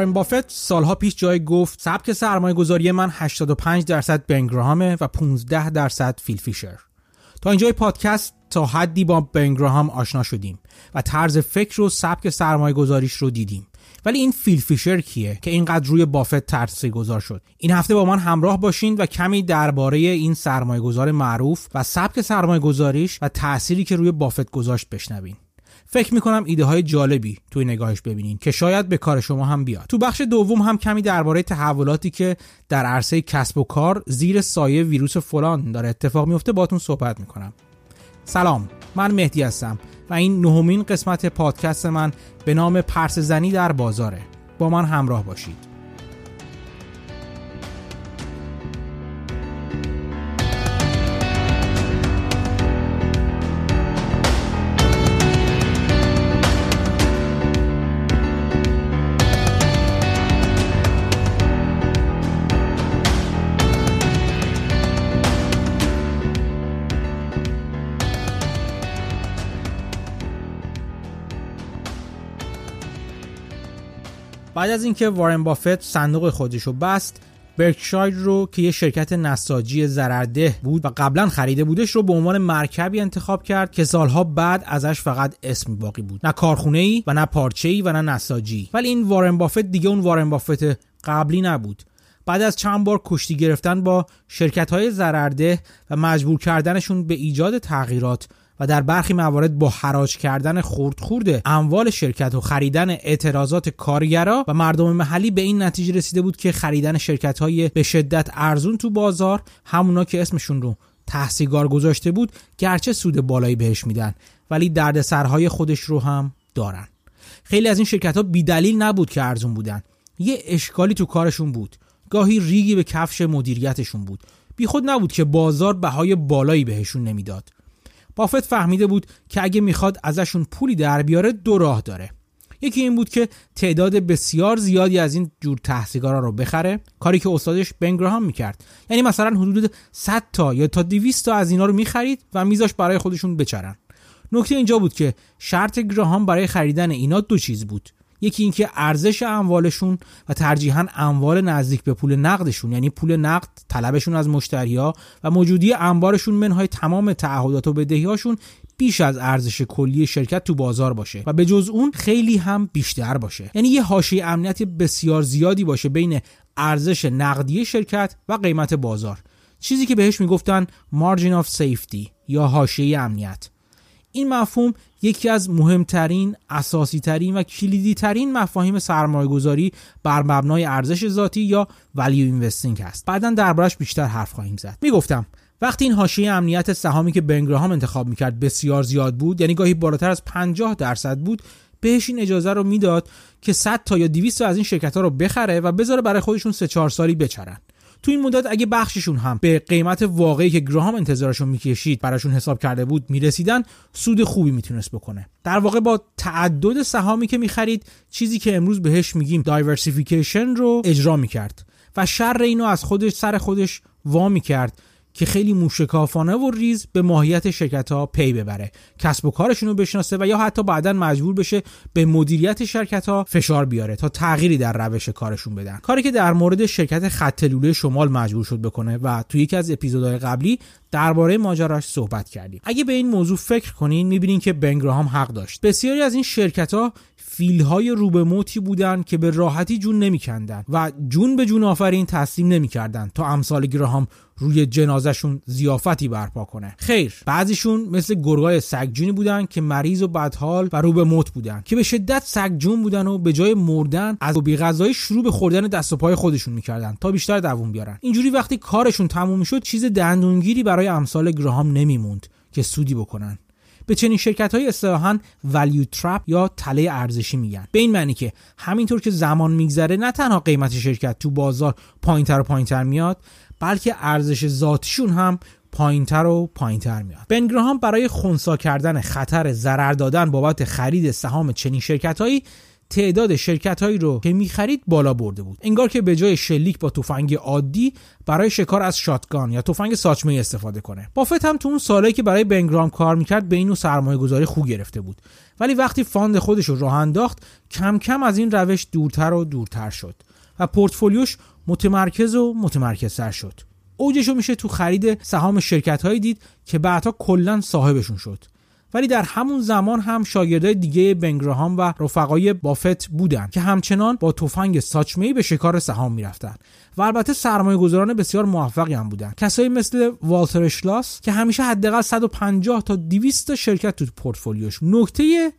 وارن بافت سالها پیش جای گفت سبک سرمایه گذاری من 85 درصد بنگراهامه و 15 درصد فیل فیشر. تا اینجای پادکست تا حدی با بنگراهام آشنا شدیم و طرز فکر و سبک سرمایه گذاریش رو دیدیم. ولی این فیل فیشر کیه که اینقدر روی بافت تاثیر گذار شد؟ این هفته با من همراه باشین و کمی درباره این سرمایه گذار معروف و سبک سرمایه گذاریش و تأثیری که روی بافت گذاشت بشنوین. فکر می‌کنم ایده های جالبی توی نگاهش ببینین که شاید به کار شما هم بیاد. تو بخش دوم هم کمی درباره تحولاتی که در عرصه کسب و کار زیر سایه ویروس فلان داره اتفاق میفته باتون صحبت می‌کنم. سلام من مهدی هستم و این نهمین قسمت پادکست من به نام پرس زنی در بازاره. با من همراه باشید. بعد از اینکه وارن بافت صندوق خودش رو بست برکشایر رو که یه شرکت نساجی ضررده بود و قبلا خریده بودش رو به عنوان مرکبی انتخاب کرد که سالها بعد ازش فقط اسم باقی بود. نه کارخونه ای و نه پارچه ای و نه نساجی. ولی این وارن بافت دیگه اون وارن بافت قبلی نبود. بعد از چند بار کشتی گرفتن با شرکت های ضررده و مجبور کردنشون به ایجاد تغییرات و در برخی موارد با حراج کردن خورد خورده اموال شرکت و خریدن اعتراضات کارگرا و مردم محلی به این نتیجه رسیده بود که خریدن شرکت های به شدت ارزون تو بازار همونا که اسمشون رو تحصیلگار گذاشته بود گرچه سود بالایی بهش میدن ولی دردسرهای خودش رو هم دارن. خیلی از این شرکت ها بیدلیل نبود که ارزون بودن. یه اشکالی تو کارشون بود. گاهی ریگی به کفش مدیریتشون بود. بیخود نبود که بازار بهای بالایی بهشون نمی‌داد. بافت فهمیده بود که اگه می‌خواد ازشون پولی در بیاره دو راه داره. یکی این بود که تعداد بسیار زیادی از این جور تحصیلگرا رو بخره کاری که استادش بنگراهام می‌کرد. یعنی مثلا حدود 100 تا یا تا 200 تا از اینا رو می‌خرید و میذاش برای خودشون بچرن. نکته اینجا بود که شرط گراهام برای خریدن اینا دو چیز بود. یکی اینکه ارزش اموالشون و ترجیحاً اموال نزدیک به پول نقدشون یعنی پول نقد طلبشون از مشتریا و موجودی انبارشون منهای تمام تعهدات و بدهیاشون بیش از ارزش کلی شرکت تو بازار باشه و به جز اون خیلی هم بیشتر باشه. یعنی یه حاشیه امنیتی بسیار زیادی باشه بین ارزش نقدی شرکت و قیمت بازار. چیزی که بهش می‌گفتن margin of safety یا حاشیه امنیت. این مفهوم یکی از مهمترین، اساسی ترین و کلیدی ترین مفاهیم سرمایه گذاری بر مبنای ارزش ذاتی یا ولیو اینوستینگ هست. بعدا دربارش بیشتر حرف خواهیم زد. می‌گفتم وقتی این حاشیه امنیت سهامی که بنگراهام انتخاب می‌کرد بسیار زیاد بود یعنی گاهی بالاتر از 50 درصد بود بهش این اجازه رو می‌داد که 100 تا یا 200 تا از این شرکت ها رو بخره و بذاره برای خودشون 3 4 سالی بچرن تو این مدت اگه بخششون هم به قیمت واقعی که گراهام انتظارشون می‌کشید براشون حساب کرده بود می‌رسیدن سود خوبی می‌تونست بکنه. در واقع با تعدد سهامی که می‌خرید چیزی که امروز بهش میگیم diversification رو اجرا می‌کرد و شر اینو از خودش سر خودش وا می‌کرد. که خیلی موشکافانه و ریز به ماهیت شرکت ها پی ببره کسب و کارشون رو بشناسه و یا حتی بعدا مجبور بشه به مدیریت شرکت ها فشار بیاره تا تغییری در روش کارشون بدن. کاری که در مورد شرکت خط لوله شمال مجبور شد بکنه و تو یکی از اپیزودهای قبلی درباره ماجراش صحبت کردیم. اگه به این موضوع فکر کنین می‌بینین که بنگراهام حق داشت. بسیاری از این شرکت ها فیلهای روبه موتی بودن که به راحتی جون نمیکندن و جون به جون آفرین تسلیم نمی‌کردن تا امثال گراهام روی جنازهشون زیافتی برپا کنه. خیر بعضیشون مثل گرگای سگجونی بودن که مریض و بدحال و رو به موت بودن که به شدت سگجون بودن و به جای مردن از بی غذایی شروع به خوردن دست و پای خودشون می‌کردن تا بیشتر دووم بیارن. اینجوری وقتی کارشون تموم می‌شد چیز دندونگیری برای امثال گراهام نمیموند که سودی بکنن. به چنین شرکت های اصطلاحا ولیو ترپ یا تله ارزشی میگن. به این معنی که همینطور که زمان میگذره نه تنها قیمت شرکت تو بازار پایینتر و پایینتر میاد بلکه ارزش ذاتیشون هم پایینتر و پایینتر میاد. بن گراهام برای خونسا کردن خطر ضرر دادن بابت خرید سهام چنین شرکت هایی تعداد شرکت هایی رو که می‌خرید بالا برده بود. انگار که به جای شلیک با تفنگ عادی برای شکار از shotgun یا تفنگ ساچمه استفاده کنه. بافت هم تو اون سالهایی که برای بن گراهام کار می‌کرد به این نوع سرمایه گذاری خو گرفته بود. ولی وقتی fund خودش رو راه انداخت کم کم از این روش دورتر و دورتر شد و پورتفولیوش متمرکز و متمرکزتر شد. اوجش رو میشه تو خرید سهام شرکت هایی دید که بعدها کلا صاحبشون شد. ولی در همون زمان هم شاگردای دیگه بنگراهام و رفقای بافت بودن که همچنان با تفنگ ساچمه به شکار سهام می‌رفتن. و البته سرمایه گذاران بسیار موفقی هم بودن. کسایی مثل والتر اشلاس که همیشه حداقل 150 تا 200 تا شرکت تو پورتفولیوش. نکته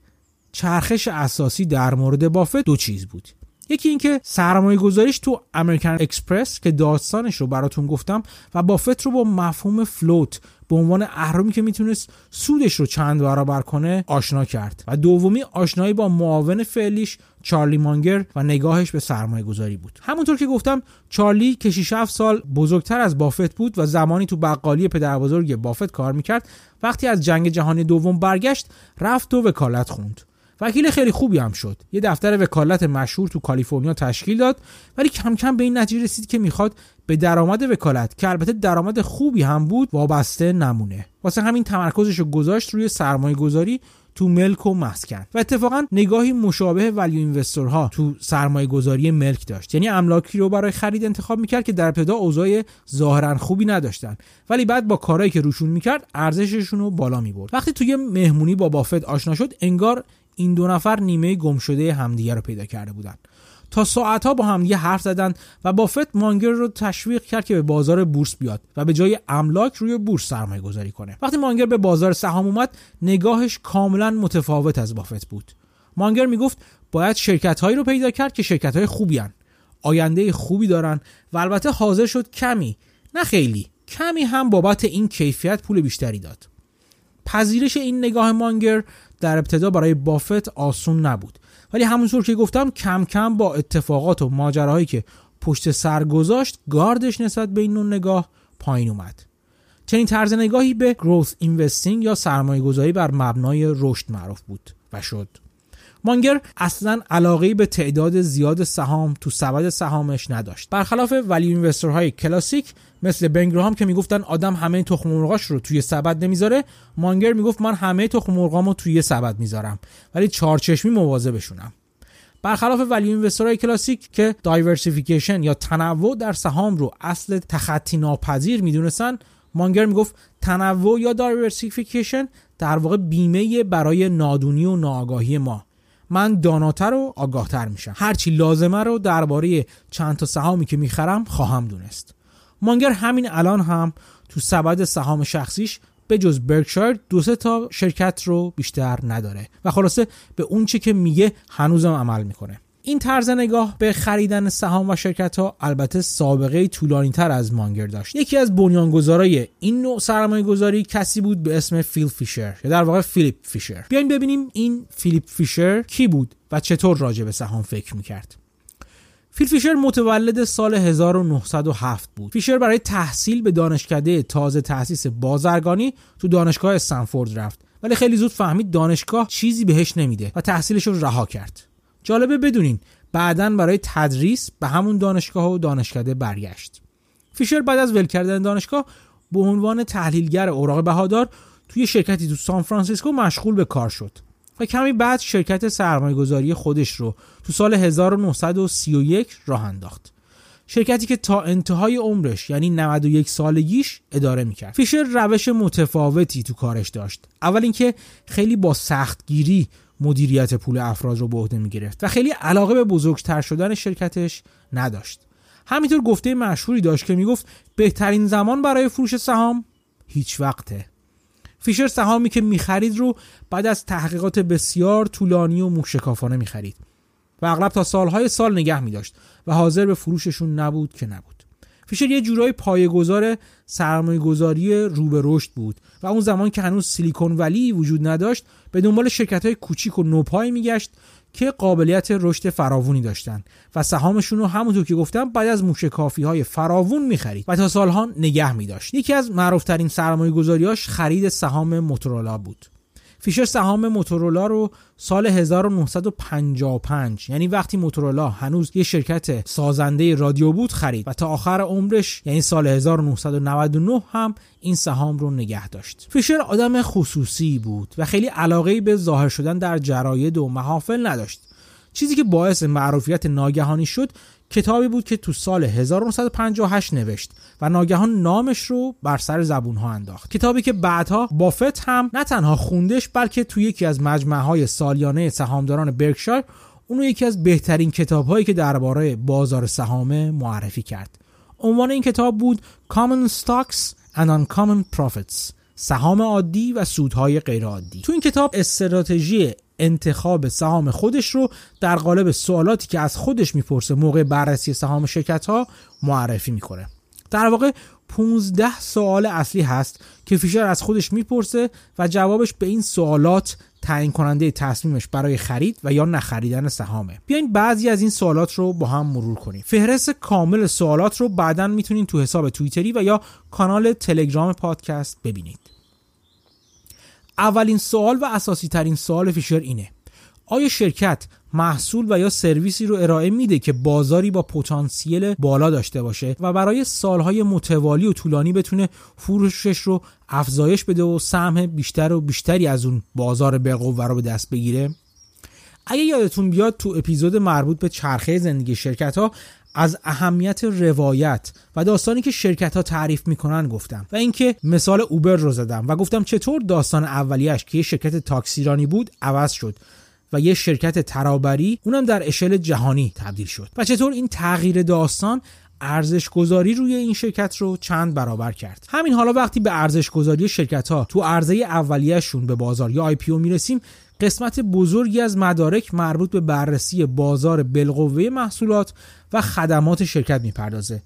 چرخش اساسی در مورد بافت دو چیز بود. یکی اینکه سرمایه گذاریش تو امریکن اکسپرس که داستانش رو براتون گفتم و بافت رو با مفهوم فلوت به عنوان اهرامی که می‌تونست سودش رو چند برابر کنه آشنا کرد. و دومی آشنایی با معاون فعلیش چارلی مانگر و نگاهش به سرمایه گذاری بود. همونطور که گفتم چارلی که 6 سال بزرگتر از بافت بود و زمانی تو بقالی پدر بزرگ بافت کار می‌کرد وقتی از جنگ جهانی دوم برگشت رفت و وکالت خوند. وکیل خیلی خوبی هم شد. یه دفتر وکالت مشهور تو کالیفرنیا تشکیل داد ولی کم کم به این نتیجه رسید که می‌خواد به درآمد وکالت که البته درآمد خوبی هم بود وابسته نمونه. واسه همین تمرکزش رو گذاشت روی سرمایه گذاری تو ملک و مسکن. و اتفاقا نگاهی مشابه ولیو اینوستورها تو سرمایه گذاری ملک داشت. یعنی املاکی رو برای خرید انتخاب می‌کرد که در ابتدا اوضاع ظاهرا خوبی نداشتن. ولی بعد با کارهایی که روشون می‌کرد ارزششون رو بالا می‌برد. وقتی توی مهمونی با بافت آشنا شد انگار این دو نفر نیمه گمشده همدیگه رو پیدا کرده بودن. تا ساعتها با همدیگه حرف زدن و بافت مانگر رو تشویق کرد که به بازار بورس بیاد و به جای املاک روی بورس سرمایه گذاری کنه. وقتی مانگر به بازار سهام اومد نگاهش کاملا متفاوت از بافت بود. مانگر می‌گفت باید شرکت هایی رو پیدا کرد که شرکت های خوبی هن. آینده خوبی دارن و البته حاضر شد کمی نه خیلی کمی هم بابت این کیفیت پول بیشتری داد. پذیرش این نگاه مانگر در ابتدا برای بافت آسون نبود. ولی همونطور که گفتم کم کم با اتفاقات و ماجراهایی که پشت سر گذاشت گاردش نسبت به این نگاه پایین اومد. چنین طرز نگاهی به growth investing یا سرمایه گذاری بر مبنای رشد معروف بود و شد. مانگر اصلا علاقه به تعداد زیاد سهام تو سبد سهامش نداشت. برخلاف value های کلاسیک مثل بن گراهام که می‌گفتن آدم همه تخم مرغاش رو توی سبد نمی‌ذاره مانگر می‌گفت من همه تخم مرغامو توی سبد می‌ذارم ولی چارچشمی مواظبشونم برخلاف value های کلاسیک که diversification یا تنوع در سهام رو اصل تخطی ناپذیر می‌دونستن مانگر می‌گفت تنوع یا diversification در واقع بیمه برای نادونی و ناآگاهی ما. من داناتر و آگاهتر میشم. هرچی لازمه رو درباره چند تا سهامی که می‌خرم خواهم دونست. مانگر همین الان هم تو سبد سهام شخصیش به جز برکشایر دو سه تا شرکت رو بیشتر نداره. و خلاصه به اون چی که میگه هنوزم عمل می‌کنه. این طرز نگاه به خریدن سهام و شرکت ها البته سابقه طولانی تر از مانگر داشت یکی از بنیانگذارای این نوع سرمایه گذاری کسی بود به اسم فیل فیشر یا در واقع فیلیپ فیشر بیاین ببینیم این فیلیپ فیشر کی بود و چطور راجع به سهام فکر می‌کرد فیل فیشر متولد سال 1907 بود. فیشر برای تحصیل به دانشکده تازه تأسیس بازرگانی تو دانشگاه استنفورد رفت. ولی خیلی زود فهمید دانشگاه چیزی بهش نمیده و تحصیلش رو رها کرد. جالبه بدونین بعدا برای تدریس به همون دانشگاه و دانشکده برگشت. فیشر بعد از ول کردن دانشگاه به عنوان تحلیلگر اوراق بهادار توی شرکتی تو سان فرانسیسکو مشغول به کار شد و کمی بعد شرکت سرمایه‌گذاری خودش رو تو سال 1931 راه انداخت. شرکتی که تا انتهای عمرش یعنی 91 سالگیش اداره می‌کرد. فیشر روش متفاوتی تو کارش داشت. اول اینکه خیلی با سختگیری مدیریت پول افراد رو به عهده می‌گرفت و خیلی علاقه به بزرگتر شدن شرکتش نداشت. همینطور گفته مشهوری داشت که می‌گفت بهترین زمان برای فروش سهام هیچ وقته. فیشر سهامی که می‌خرید رو بعد از تحقیقات بسیار طولانی و موشکافانه می‌خرید و اغلب تا سالهای سال نگه میداشت و حاضر به فروششون نبود که نبود. فیشر یه جورای پایه‌گذار سرمایه گذاری رو به رشد بود و اون زمان که هنوز سیلیکون ولی وجود نداشت به دنبال شرکت های کوچیک و نوپای میگشت که قابلیت رشد فراوونی داشتن و سهامشون رو همونطور که گفتم بعد از موشکافی های فراوون می‌خرید و تا سالها نگه میداشت. یکی از معروفترین سرمایه گذاریاش خرید سهام موتورولا بود. فیشر سهام موتورولا رو سال 1955 یعنی وقتی موتورولا هنوز یه شرکت سازنده رادیو بود خرید و تا آخر عمرش یعنی سال 1999 هم این سهام رو نگه داشت. فیشر آدم خصوصی بود و خیلی علاقه به ظاهر شدن در جراید و محافل نداشت. چیزی که باعث معروفیت ناگهانی شد کتابی بود که تو سال 1958 نوشت و ناگهان نامش رو بر سر زبون ها انداخت. کتابی که بعدها بافت هم نه تنها خوندش بلکه تو یکی از مجمع های سالیانه سهامداران برکشایر اونو یکی از بهترین کتاب هایی که درباره بازار سهام معرفی کرد. عنوان این کتاب بود Common Stocks and Uncommon Profits. سهام عادی و سودهای غیرعادی. تو این کتاب استراتژی انتخاب سهام خودش رو در قالب سوالاتی که از خودش می‌پرسه موقع بررسی سهام شرکت ها معرفی می‌کنه. در واقع 15 سوال اصلی هست که فیشر از خودش می‌پرسه و جوابش به این سوالات تعیین کننده تصمیمش برای خرید و یا نخریدن سهامه. بیاین بعضی از این سوالات رو با هم مرور کنیم. فهرست کامل سوالات رو بعدا می‌تونید تو حساب توییتری و یا کانال تلگرام پادکست ببینید. اولین سوال و اساسی ترین سوال فیشر اینه. آیا شرکت محصول و یا سرویسی رو ارائه میده که بازاری با پتانسیل بالا داشته باشه و برای سالهای متوالی و طولانی بتونه فروشش رو افزایش بده و سهم بیشتر و بیشتری از اون بازار بالقوه رو به دست بگیره. اگه یادتون بیاد تو اپیزود مربوط به چرخه زندگی شرکت ها از اهمیت روایت و داستانی که شرکت ها تعریف می‌کنن گفتم و اینکه مثال اوبر رو زدم و گفتم چطور داستان اولیش که یه شرکت تاکسیرانی بود عوض شد. و یه شرکت ترابری اونم در اشل جهانی تبدیل شد. و چطور این تغییر داستان ارزش گذاری روی این شرکت رو چند برابر کرد؟ همین حالا وقتی به ارزش گذاری شرکت ها تو عرضه اولیهشون به بازار یا آی پی می‌رسیم قسمت بزرگی از مدارک مربوط به بررسی بازار بالقوه محصولات و خدمات شرکت می‌پردازه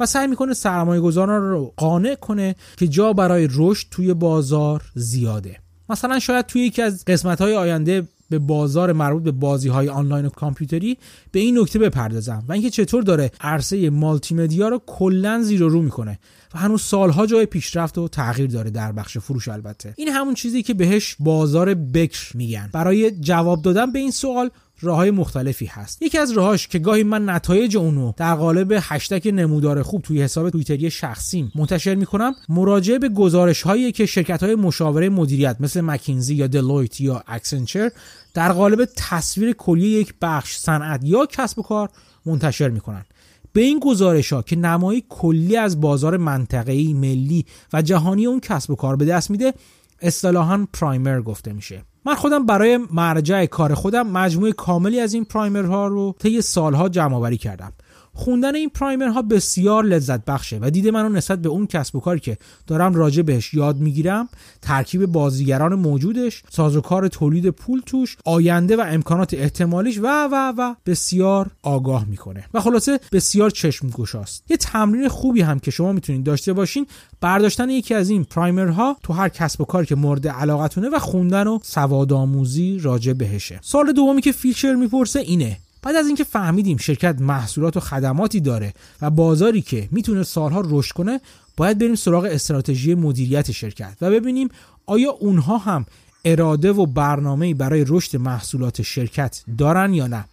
و سعی می‌کنه سرمایه گذاران رو قانع کنه که جا برای رشد توی بازار زیاده. مثلا شاید توی یکی از قسمت های آینده به بازار مربوط به بازی های آنلاین و کامپیوتری به این نکته بپردازم و اینکه چطور داره عرصه مالتی مدیا رو کلا زیر و رو می‌کنه و هنوز سالها جای پیشرفت و تغییر داره در بخش فروش البته. این همون چیزی که بهش بازار بکر میگن. برای جواب دادن به این سوال راه های مختلفی هست. یکی از راهاش که گاهی من نتایج اونو در قالب هشتگ نمودار خوب توی حساب توییتری شخصیم منتشر می‌کنم مراجعه به گزارش هایی که شرکت های مشاوره مدیریت مثل McKinsey یا Deloitte یا Accenture در قالب تصویر کلی یک بخش صنعت یا کسب و کار منتشر می‌کنن. به این گزارش ها که نمایی کلی از بازار منطقه‌ای ملی و جهانی اون کسب و کار به دست میده اصطلاحا پرایمر گفته میشه. من خودم برای مرجع کار خودم مجموعه کاملی از این پرایمرها رو طی سالها جمع آوری کردم. خوندن این پرایمرها بسیار لذت بخشه و دیده منو نسبت به اون کسب و کاری که دارم راجع بهش یاد می‌گیرم ترکیب بازیگران موجودش سازوکار تولید پول توش آینده و امکانات احتمالیش و و و بسیار آگاه می‌کنه و خلاصه بسیار چشم گشاست یه تمرین خوبی هم که شما می‌تونید داشته باشین برداشتن یکی از این primer ها تو هر کسب و کاری که مورد علاقتونه و خوندن و سوادآموزی راجع بهشه. سوال دومی که فیشر می‌پرسه اینه بعد از اینکه فهمیدیم شرکت محصولات و خدماتی داره و بازاری که می‌تونه سالها رشد کنه باید بریم سراغ استراتژی مدیریت شرکت و ببینیم آیا اونها هم اراده و برنامه‌ای برای رشد محصولات شرکت دارن یا نه.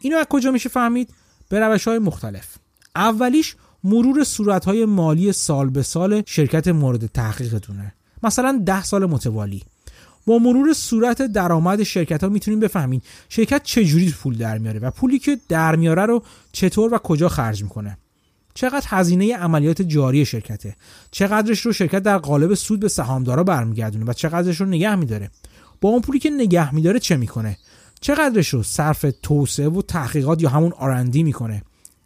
اینو از کجا میشه فهمید؟ به روش های مختلف. اولیش مرور صورتهای مالی سال به سال شرکت مورد تحقیقتونه. مثلا ده سال متوالی. با مرور صورت درآمد شرکت ها می‌تونیم بفهمیم شرکت چجوری پول در میاره و پولی که در میاره رو چطور و کجا خرج می‌کنه. چقدر هزینه عملیات جاری شرکته. چقدرش رو شرکت در قالب سود به سهامدارا برمیگردونه و چقدرش رو نگه میداره. با اون پولی که نگه میداره چه می‌کنه؟ چقدرش رو صرف توسعه و تحقیقات یا همون آرندی می‌کنه؟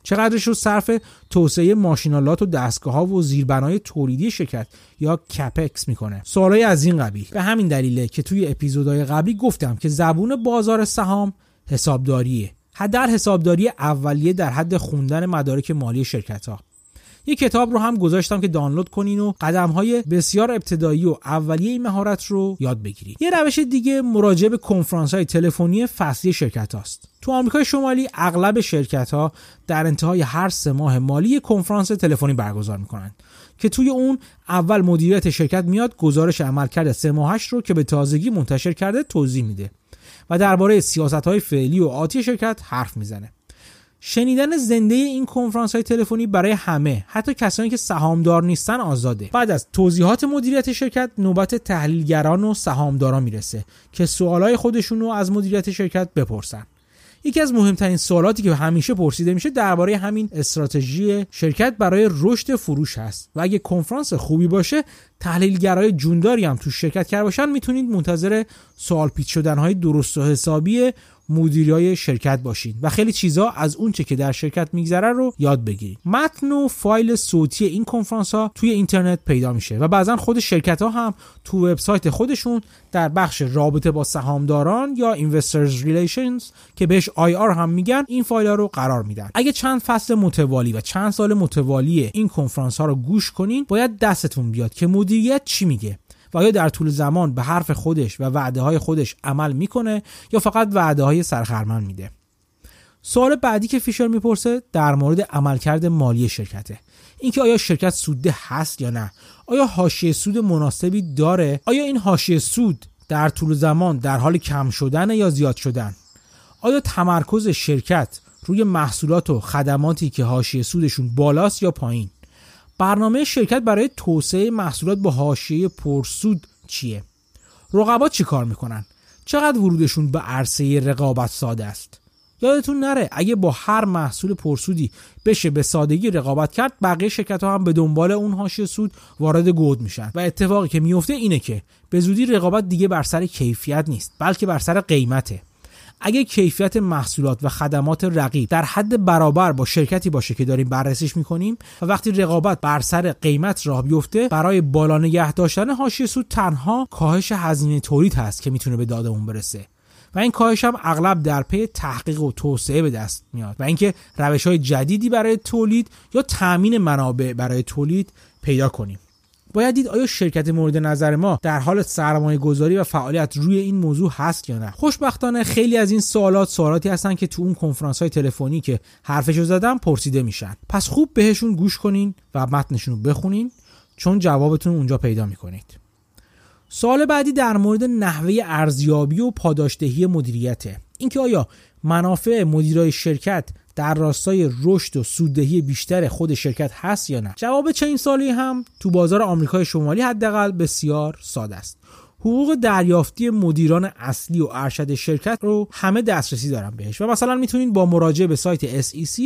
چقدرش رو صرف توسعه ماشینالات و دستگاه ها و زیربنای تولیدی شرکت یا کپکس می‌کنه. سوالای از این قبیل. به همین دلیله که توی اپیزودهای قبلی گفتم که زبون بازار سهام حسابداریه. در حسابداری اولیه در حد خوندن مدارک مالی شرکت ها یه کتاب رو هم گذاشتم که دانلود کنین و قدم های بسیار ابتدایی و اولیه این مهارت رو یاد بگیرید یه روش دیگه مراجعه به کنفرانس های تلفنی فصلی شرکت هاست. تو آمریکای شمالی اغلب شرکت ها در انتهای هر سه ماه مالی کنفرانس تلفنی برگزار می‌کنن که توی اون اول مدیریت شرکت میاد گزارش عملکرد سه ماهش رو که به تازگی منتشر کرده توضیح میده و درباره سیاست های فعلی و آتی شرکت حرف می‌زنه. شنیدن زنده این کنفرانس های تلفنی برای همه حتی کسانی که سهامدار نیستن آزاده. بعد از توضیحات مدیریت شرکت نوبت تحلیلگران و سهامداران می‌رسه که سوالای خودشون رو از مدیریت شرکت بپرسن. یکی از مهمترین سوالاتی که همیشه پرسیده میشه درباره همین استراتژی شرکت برای رشد فروش هست. و اگه کنفرانس خوبی باشه تحلیلگرای جونداری هم تو شرکت کرده باشن می‌تونید منتظر سوال پیچ شدن های درست و حسابی مدیرای شرکت باشید و خیلی چیزا از اونچه که در شرکت میگذره رو یاد بگیرید متن و فایل صوتی این کنفرانس ها توی اینترنت پیدا میشه و بعضا خود شرکت ها هم تو وبسایت خودشون در بخش رابطه با سهامداران یا investors relations که بهش IR هم میگن این فایل ها رو قرار میدن. اگه چند فصل متوالی و چند سال متوالی این کنفرانس ها رو گوش کنین باید دستتون بیاد که مدیریت چی میگه. و آیا در طول زمان به حرف خودش و وعده های خودش عمل می‌کنه یا فقط وعده های سرخرمن میده. سوال بعدی که فیشر می‌پرسه در مورد عملکرد مالی شرکته. اینکه آیا شرکت سودده هست یا نه؟ آیا حاشیه سود مناسبی داره؟ آیا این حاشیه سود در طول زمان در حال کم شدن یا زیاد شدن؟ آیا تمرکز شرکت روی محصولات و خدماتی که حاشیه سودشون بالاست یا پایین؟ برنامه شرکت برای توسعه محصولات با حاشیه پرسود چیه؟ رقبا چی کار می‌کنن؟ چقدر ورودشون به عرصه رقابت ساده است؟ یادتون نره اگه با هر محصول پرسودی بشه به سادگی رقابت کرد بقیه شرکت ها هم به دنبال اون حاشیه سود وارد گود میشن. و اتفاقی که میفته اینه که به زودی رقابت دیگه بر سر کیفیت نیست بلکه بر سر قیمته. اگه کیفیت محصولات و خدمات رقیب در حد برابر با شرکتی باشه که داریم بررسیش می‌کنیم و وقتی رقابت بر سر قیمت راه بیفته برای بالا نگه داشتن حاشیه سود تنها کاهش هزینه تولید هست که می‌تونه به دادمون برسه. و این کاهش هم اغلب در پی تحقیق و توسعه به دست میاد و اینکه روش های جدیدی برای تولید یا تامین منابع برای تولید پیدا کنیم. باید دید آیا شرکت مورد نظر ما در حال سرمایه گذاری و فعالیت روی این موضوع هست یا نه؟ خوشبختانه خیلی از این سوالات سوالاتی هستن که تو اون کنفرانس های تلفنی که حرفشو زدم پرسیده میشن. پس خوب بهشون گوش کنین و متنشون رو بخونین چون جوابتون اونجا پیدا می‌کنید. سوال بعدی در مورد نحوه ارزیابی و پاداشدهی مدیریته. اینکه آیا منافع مدیرای شرکت در راستای رشد و سوددهی بیشتر خود شرکت هست یا نه؟ جواب چنین سوالی هم تو بازار آمریکای شمالی حداقل بسیار ساده است. حقوق دریافتی مدیران اصلی و ارشد شرکت رو همه دسترسی دارن بهش و مثلا می‌تونید با مراجعه به سایت SEC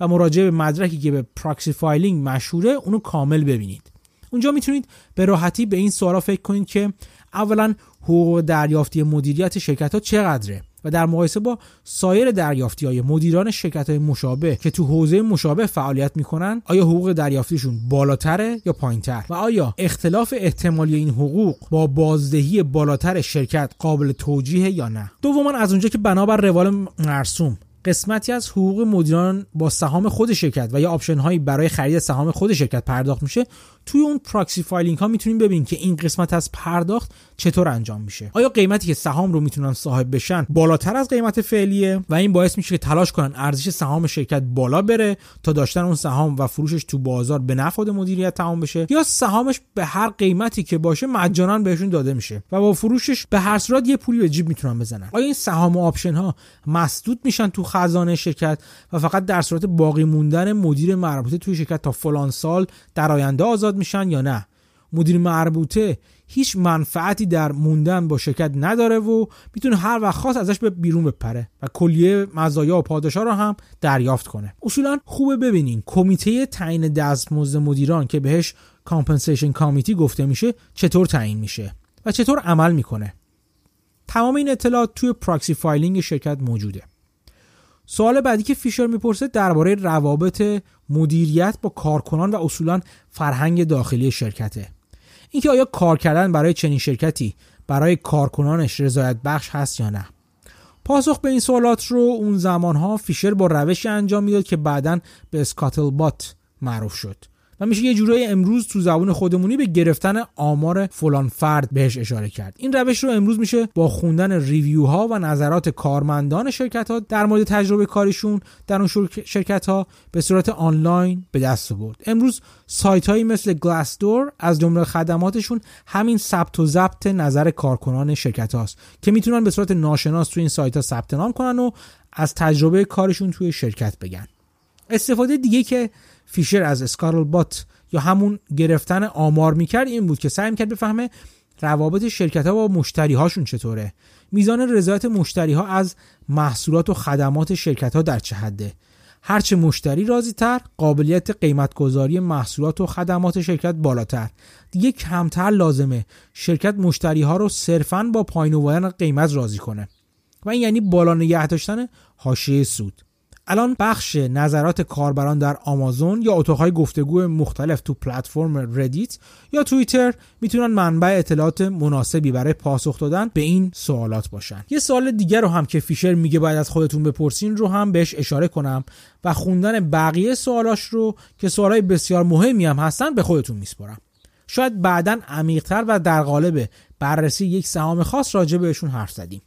و مراجعه به مدرکی که به proxy filing مشهوره اونو کامل ببینید. اونجا می‌تونید به راحتی به این سوالا فکر کنید که اولا حقوق دریافتی مدیریت شرکت ها چقدره؟ و در مقایسه با سایر دریافتی های مدیران شرکت های مشابه که تو حوزه مشابه فعالیت می‌کنن آیا حقوق دریافتیشون بالاتره یا پایینتر؟ و آیا اختلاف احتمالی این حقوق با بازدهی بالاتر شرکت قابل توجیه یا نه؟ دوما از اونجا که بنابر روال مرسوم قسمتی از حقوق مدیران با سهام خود شرکت و یا option هایی برای خرید سهام خود شرکت پرداخت میشه توی اون proxy filing ها می‌تونیم ببینیم که این قسمت از پرداخت چطور انجام میشه. آیا قیمتی که سهام رو می‌تونن صاحب بشن بالاتر از قیمت فعلیه و این باعث میشه که تلاش کنن ارزش سهام شرکت بالا بره تا داشتن اون سهام و فروشش تو بازار به نفع مدیریت تمام بشه؟ یا سهامش به هر قیمتی که باشه مجانا بهشون داده میشه و با فروشش به هر صورت یه پولی به جیب می‌تونن بزنن؟ آیا این سهام و option ها مسدود میشن تو خزانه شرکت و فقط در صورت باقی موندن مدیر مربوطه توی شرکت تا فلان سال در آینده آزاد میشن یا نه. مدیر مربوطه هیچ منفعتی در موندن با شرکت نداره و می‌تونه هر وقت خواست ازش به بیرون بپره و کلیه مزایا و پاداشا رو هم دریافت کنه. اصولا خوبه ببینین کمیته تعیین دستمزد مدیران که بهش compensation committee گفته میشه چطور تعیین میشه و چطور عمل می‌کنه. تمام این اطلاعات توی proxy filing شرکت موجوده. سوال بعدی که فیشر می‌پرسه درباره روابط مدیریت با کارکنان و اصولا فرهنگ داخلی شرکته. اینکه آیا کار کردن برای چنین شرکتی برای کارکنانش رضایت بخش هست یا نه؟ پاسخ به این سوالات رو اون زمانها فیشر با روشی انجام می‌داد که بعدا به scuttlebutt معروف شد. و میشه یه جورایی امروز تو زبون خودمونی به گرفتن آمار فلان فرد بهش اشاره کرد. این روش رو امروز میشه با خوندن review ها و نظرات کارمندان شرکت ها در مورد تجربه کاریشون در اون شرکت ها به صورت آنلاین به دست برد امروز سایت هایی مثل گلاسدور از جمله خدماتشون همین ثبت و ضبط نظر کارکنان شرکت هاست که می‌تونن به صورت ناشناس توی این سایت ها ثبت نام کنن و از تجربه کارشون توی شرکت بگن. استفاده دیگه که فیشر از اسکارل بات یا همون گرفتن آمار می‌کرد این بود که سعی می‌کرد بفهمه روابط شرکت ها با مشتری هاشون چطوره. میزان رضایت مشتری ها از محصولات و خدمات شرکت ها در چه حده؟ هرچه مشتری راضی تر قابلیت قیمتگذاری محصولات و خدمات شرکت بالاتر. دیگه کمتر لازمه شرکت مشتری ها رو صرفا با پایین قیمت راضی کنه. و این یعنی بالا نگه داشتن حاشیه سود. الان بخش نظرات کاربران در آمازون یا اتاقهای گفتگو مختلف تو پلتفرم ردیت یا توییتر می‌تونن منبع اطلاعات مناسبی برای پاسخ دادن به این سوالات باشن. یه سوال دیگر رو هم که فیشر میگه باید از خودتون بپرسین رو هم بهش اشاره کنم و خوندن بقیه سوالاش رو که سوالای بسیار مهمی هم هستن به خودتون میسپارم. شاید بعدا عمیقتر و در قالب بررسی یک سهام خاص راجع بهشون حرف زدیم.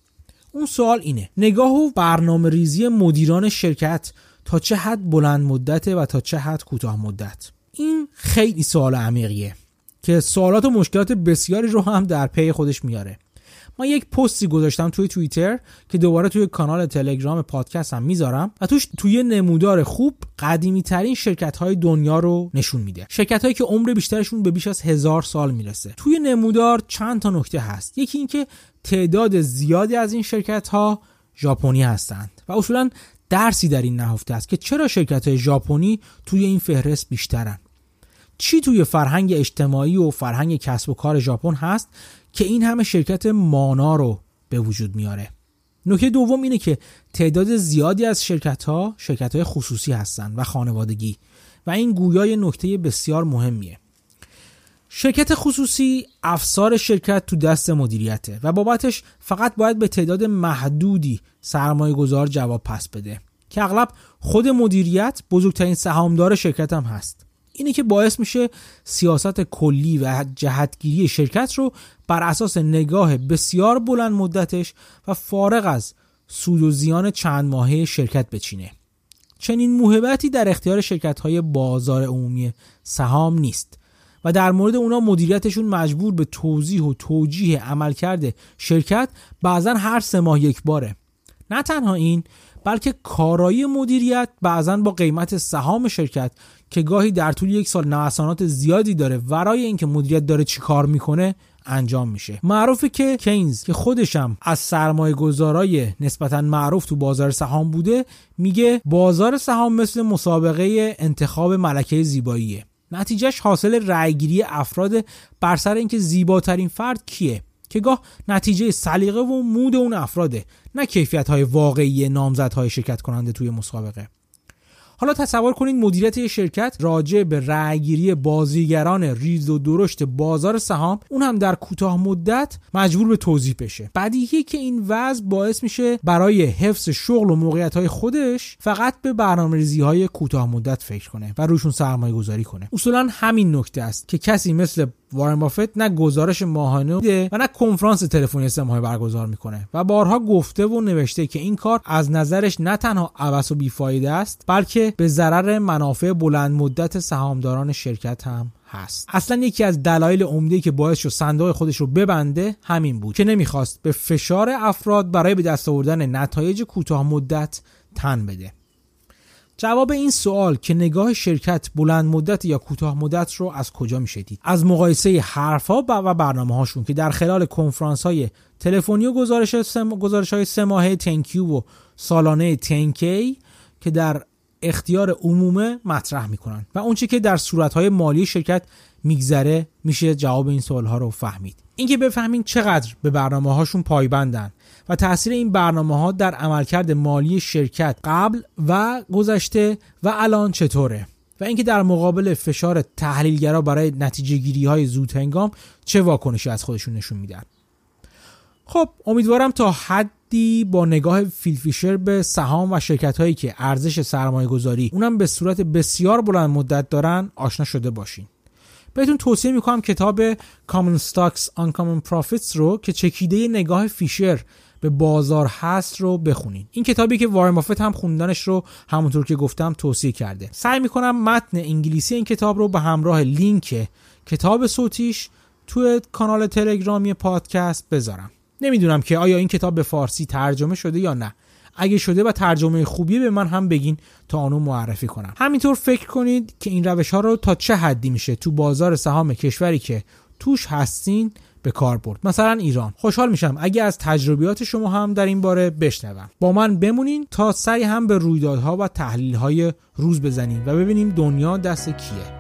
اون سوال اینه. نگاه و برنامه ریزی مدیران شرکت تا چه حد بلند مدته و تا چه حد کوتاه مدت. این خیلی سوال عمیقیه که سوالات و مشکلات بسیاری رو هم در پی خودش میاره. من یک پستی گذاشتم توی توییتر که دوباره توی کانال تلگرام پادکست هم می‌ذارم و توش توی نمودار خوب قدیمی ترین شرکت های دنیا رو نشون میده. شرکت هایی که عمر بیشترشون به بیش از هزار سال می‌رسه. توی نمودار چند تا نکته هست. یکی اینکه تعداد زیادی از این شرکت ها ژاپنی هستند و اصولا درسی در این نهفته است که چرا شرکت های ژاپنی توی این فهرست بیشترن؟ چی توی فرهنگ اجتماعی و فرهنگ کسب و کار ژاپن هست که این همه شرکت مانا رو به وجود میاره. نکته دوم اینه که تعداد زیادی از شرکت ها شرکت های خصوصی هستند و خانوادگی و این گویای نکته بسیار مهمیه. شرکت خصوصی افسار شرکت تو دست مدیریته و بابتش فقط باید به تعداد محدودی سرمایه گذار جواب پس بده که اغلب خود مدیریت بزرگترین سهامدار شرکت هم هست. اینه که باعث میشه سیاست کلی و جهتگیری شرکت رو بر اساس نگاه بسیار بلند مدتش و فارغ از سود و زیان چند ماهه شرکت بچینه. چنین موهبتی در اختیار شرکت های بازار عمومی سهام نیست و در مورد اونا مدیریتشون مجبور به توضیح و توجیه عملکرد شرکت بعضا هر سه ماه یک باره. نه تنها این بلکه کارایی مدیریت بعضا با قیمت سهام شرکت که گاهی در طول یک سال نوسانات زیادی داره ورای اینکه مدیریت داره چی کار می‌کنه انجام میشه. معروفه که کینز که خودشم از سرمایه گذارای نسبتا معروف تو بازار سهام بوده میگه بازار سهام مثل مسابقه انتخاب ملکه زیباییه. نتیجهش حاصل رأیگیری افراد بر سر اینکه زیباترین فرد کیه که گاه نتیجه سلیقه و مود اون افراده نه کیفیت های واقعی نامزدهای شرکت کننده توی مسابقه. حالا تصور کنید مدیریت یک شرکت راجع به رأیگیری بازیگران ریز و درشت بازار سهام اون هم در کوتاه مدت مجبور به توضیح بشه. بدیهی که این وضع باعث میشه برای حفظ شغل و موقعیت های خودش فقط به برنامه‌ریزی های کوتاه مدت فکر کنه و روشون سرمایه گذاری کنه. اصولا همین نکته است که کسی مثل وارن بافت نه گزارش ماهانه میده و نه کنفرانس تلفنی سه برگزار می‌کنه و بارها گفته و نوشته که این کار از نظرش نه تنها عبس و بیفایده است بلکه به ضرر منافع بلند مدت سهامداران شرکت هم هست. اصلا یکی از دلایل عمده که باعث شد صندوق خودش رو ببنده همین بود که نمی‌خواست به فشار افراد برای به دست آوردن نتایج کوتاه مدت تن بده. جواب این سوال که نگاه شرکت بلند مدت یا کوتاه مدت رو از کجا میشه دید؟ از مقایسه حرفها و برنامه هاشون که در خلال کنفرانس های تلفنی و گزارش سم... گزارش های سه ماهه تنکیو و سالانه تنکی که در اختیار عمومه مطرح می‌کنن و اونچه که در های مالی شرکت میگذره میشه جواب این سوال ها رو فهمید. اینکه بفهمین چقدر به برنامه هاشون پایبندن. و تاثیر این برنامه ها در عملکرد مالی شرکت قبل و گذشته و الان چطوره؟ و اینکه در مقابل فشار تحلیلگرا برای نتیجه گیری های زود هنگام چه واکنشی از خودشون نشون میدن؟ خب امیدوارم تا حد حدی با نگاه فیلفیشر به سهام و شرکت هایی که ارزش سرمایه گذاری اونم به صورت بسیار بلند مدت دارن آشنا شده باشین. بهتون توصیه می‌کنم کتاب Common Stocks Uncommon Profits رو که چکیده نگاه فیشر به بازار هست رو بخونین. این کتابی که وارن بافت هم خوندنش رو همونطور که گفتم توصیه کرده. سعی می‌کنم متن انگلیسی این کتاب رو به همراه لینک کتاب صوتیش توی کانال تلگرامی پادکست بذارم. نمی‌دونم که آیا این کتاب به فارسی ترجمه شده یا نه. اگه شده و ترجمه خوبی به من هم بگین تا آنو معرفی کنم. همینطور فکر کنید که این روش ها رو تا چه حدی میشه تو بازار سهام کشوری که توش هستین به کار برد. مثلا ایران. خوشحال میشم اگه از تجربیات شما هم در این باره بشنوم. با من بمونین تا سری هم به رویدادها و تحلیل روز بزنیم و ببینیم دنیا دست کیه.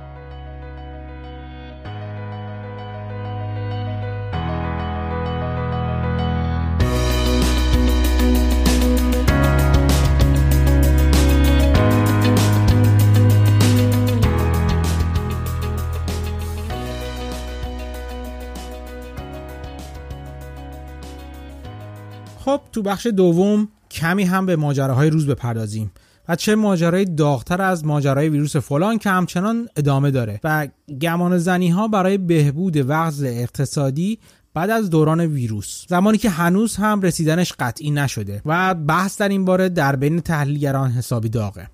خب تو بخش دوم کمی هم به ماجراهای روز بپردازیم و چه ماجرای داغتر از ماجرای ویروس فلان که همچنان ادامه داره و گمان زنی ها برای بهبود وضع اقتصادی بعد از دوران ویروس. زمانی که هنوز هم رسیدنش قطعی نشده و بحث در این باره در بین تحلیلگران حسابی داغه.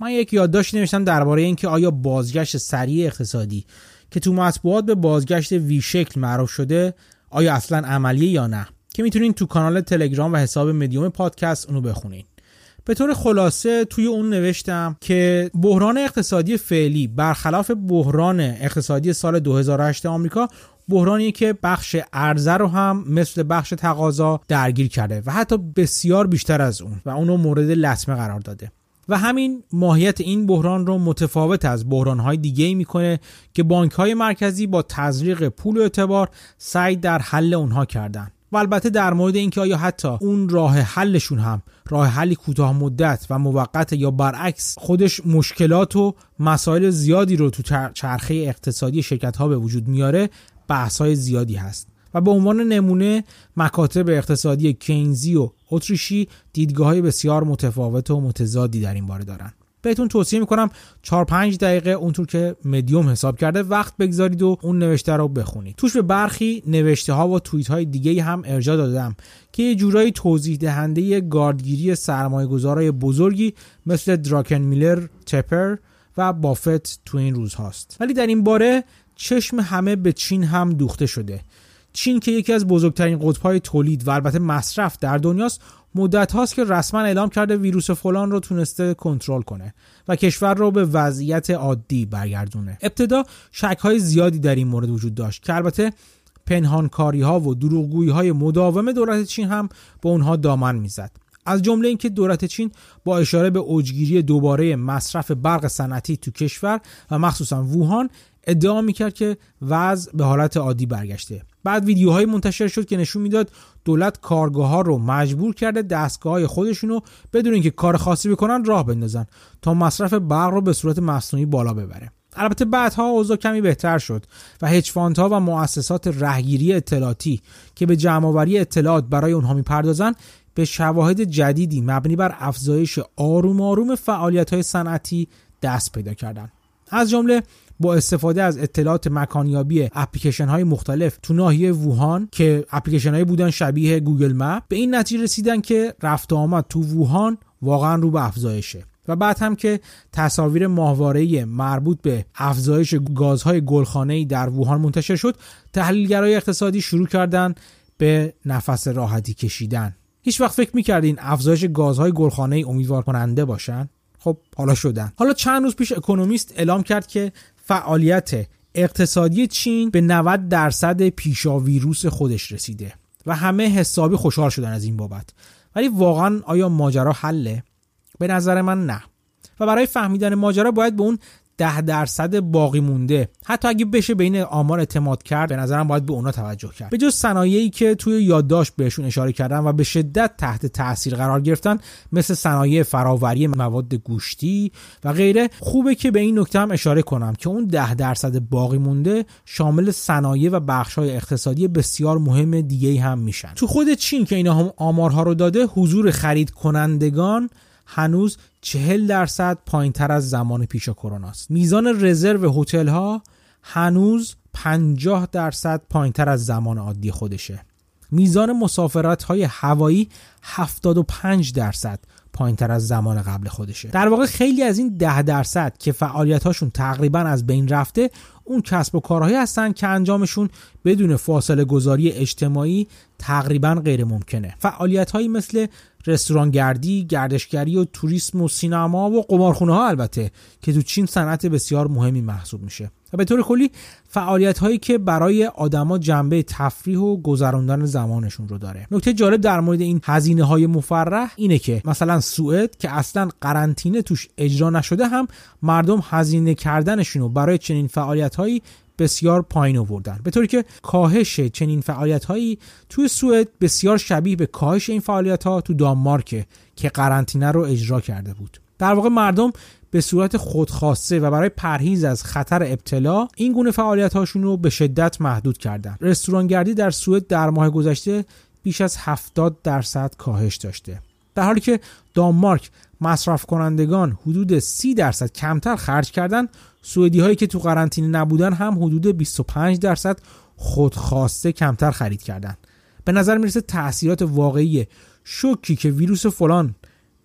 من یک یادداشت نوشتم درباره اینکه آیا بازگشت سریع اقتصادی که تو مطبوعات به بازگشت وی شکل معروف شده آیا اصلا عملیه یا نه. که می‌تونین تو کانال تلگرام و حساب مدیوم پادکست اونو بخونین. به طور خلاصه توی اون نوشتم که بحران اقتصادی فعلی برخلاف بحران اقتصادی سال 2008 آمریکا بحرانی که بخش ارزه رو هم مثل بخش تقاضا درگیر کرده و حتی بسیار بیشتر از اون و اونو مورد لطمه قرار داده. و همین ماهیت این بحران رو متفاوت از بحرانهای دیگه می‌کنه که بانک های مرکزی با تزریق پول و اعتبار سعی در حل اونها کردن. و البته در مورد اینکه آیا حتی اون راه حلشون هم راه حلی کوتاه مدت و موقت یا برعکس خودش مشکلات و مسائل زیادی رو تو چرخه اقتصادی شرکت ها به وجود میاره بحث های زیادی هست. و به عنوان نمونه مکاتب اقتصادی کینزی و اتریشی دیدگاه های بسیار متفاوت و متضادی در این باره دارن. بهتون توصیه می‌کنم 4 5 دقیقه اونطور که مدیوم حساب کرده وقت بگذارید و اون نوشته رو بخونید. توش به برخی نوشته ها و توییت های دیگه هم ارجاع دادم که یه جورایی توضیح دهنده گاردگیری سرمایه گذارای بزرگی مثل دراکن میلر تپر و بافت تو این روز هاست ولی در این باره چشم همه به چین هم دوخته شده. چین که یکی از بزرگترین قطبهای تولید و البته مصرف در دنیاست مدت هاست که رسما اعلام کرده ویروس فلان رو تونسته کنترل کنه و کشور رو به وضعیت عادی برگردونه. ابتدا شک های زیادی در این مورد وجود داشت که البته پنهانکاری ها و دروغگویی های مداوم دولت چین هم به اونها دامن می‌زد. از جمله اینکه دولت چین با اشاره به اوجگیری دوباره مصرف برق صنعتی تو کشور و مخصوصا ووهان ادعا می‌کرد که وضع به حالت عادی برگشته. بعد ویدیوهایی منتشر شد که نشون می‌داد دولت کارگاه ها رو مجبور کرده دستگاه های خودشونو بدون اینکه کار خاصی بکنن راه بندازن تا مصرف برق رو به صورت مصنوعی بالا ببره البته بعدها اوضاع کمی بهتر شد و هجفانت ها و مؤسسات رهگیری اطلاعاتی که به جمعآوری اطلاعات برای اونها می‌پردازن به شواهد جدیدی مبنی بر افزایش آروم آروم فعالیت های صنعتی دست پیدا کردند. از جمله با استفاده از اطلاعات مکانیابی اپلیکیشن های مختلف تو ناحیه ووهان که اپلیکیشن های بودن شبیه گوگل مپ به این نتیجه رسیدن که رفت آمد تو ووهان واقعا رو به افزایشه. و بعد هم که تصاویر ماهواره مربوط به افزایش گازهای گلخانه‌ای در ووهان منتشر شد تحلیلگرای اقتصادی شروع کردن به نفس راحتی کشیدن. هیچ وقت فکر می‌کردین افزایش گازهای گلخانه‌ای امیدوار کننده باشن؟ خب حالا شدن. حالا چند روز پیش اکونومیست اعلام کرد که فعالیت اقتصادی چین به 90 درصد پیشا ویروس خودش رسیده و همه حسابی خوشحال شدن از این بابت. ولی واقعا آیا ماجرا حله؟ به نظر من نه. و برای فهمیدن ماجرا باید به اون ده درصد باقی مونده. حتی اگه بشه به این آمار اعتماد کرد به نظرم باید به اونا توجه کرد. به جز صنایعی که توی یادداشت بهشون اشاره کردن و به شدت تحت تاثیر قرار گرفتن مثل صنایع فراوری مواد گوشتی و غیره خوبه که به این نکته هم اشاره کنم که اون ده درصد باقی مونده شامل صنایع و بخش های اقتصادی بسیار مهم دیگه هم میشن. تو خود چین که اینا هم آمارها رو داده حضور خرید کنندگان هنوز 40 درصد پایین تر از زمان پیش کرونا است. میزان رزرو هتل ها هنوز 50 درصد پایین تر از زمان عادی خودشه. میزان مسافرت های هوایی 75 درصد پایین تر از زمان قبل خودشه. در واقع خیلی از این 10 درصد که فعالیت هاشون تقریبا از بین رفته اون کسب و کارهایی هستن که انجامشون بدون فاصله گذاری اجتماعی تقریبا غیر ممکنه فعالیت هایی مثل رستورانگردی، گردشگری و توریسم و سینما و قمارخونه ها البته که تو چین صنعت بسیار مهمی محسوب میشه. و به طور کلی فعالیت هایی که برای آدما جنبه تفریح و گذراندن زمانشون رو داره. نکته جالب در مورد این هزینه های مفرح اینه که مثلا سوئد که اصلا قرنطینه توش اجرا نشده هم مردم هزینه کردنشون رو برای چنین فعالیت هایی بسیار پایین آوردن. به طوری که کاهش چنین فعالیت هایی توی سوئد بسیار شبیه به کاهش این فعالیت ها تو دانمارک که قرنطینه رو اجرا کرده بود. در واقع مردم به صورت خودخواسته و برای پرهیز از خطر ابتلا این گونه فعالیت هاشون رو به شدت محدود کردن. رستورانگردی در سوئد در ماه گذشته بیش از 70 درصد کاهش داشته. در حالی که دانمارک مصرف کنندگان حدود 30 درصد کمتر خرج کردن سوئدی هایی که تو قرنطینه نبودن هم حدود 25 درصد خودخواسته کمتر خرید کردن. به نظر می‌رسه تاثیرات واقعی شوکی که ویروس فلان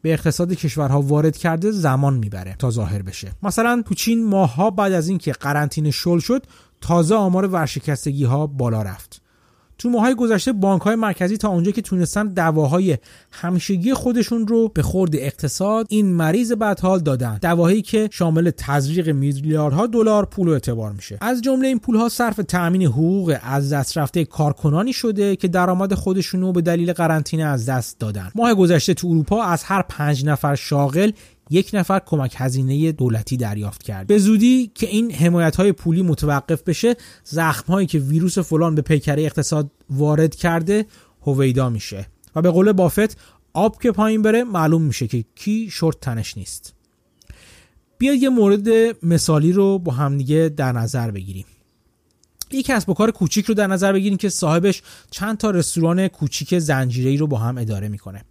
به اقتصاد کشورها وارد کرده زمان می‌بره تا ظاهر بشه. مثلا تو چین ماهها بعد از اینکه قرنطینه شل شد تازه آمار ورشکستگی ها بالا رفت. تو ماهای گذشته بانک های مرکزی تا اونجا که تونستن دواهای همیشگی خودشون رو به خورد اقتصاد این مریض بدحال دادن. دواهایی که شامل تزریق میلیاردها دلار پول و اعتبار میشه. از جمله این پول ها صرف تامین حقوق از دست رفته کارکنانی شده که درآمد خودشون رو به دلیل قرنطینه از دست دادن. ماه گذشته تو اروپا از هر پنج نفر شاغل یک نفر کمک هزینه دولتی دریافت کرد. به زودی که این حمایت های پولی متوقف بشه زخم هایی که ویروس فلان به پیکره اقتصاد وارد کرده هویدا میشه. و به قول بافت آب که پایین بره معلوم میشه که کی شورت تنش نیست. بیاید یه مورد مثالی رو با همدیگه در نظر بگیریم. یک کسب و کار کوچیک رو در نظر بگیریم که صاحبش چند تا رستوران کوچیک زنجیره‌ای رو با هم اداره می‌کنه.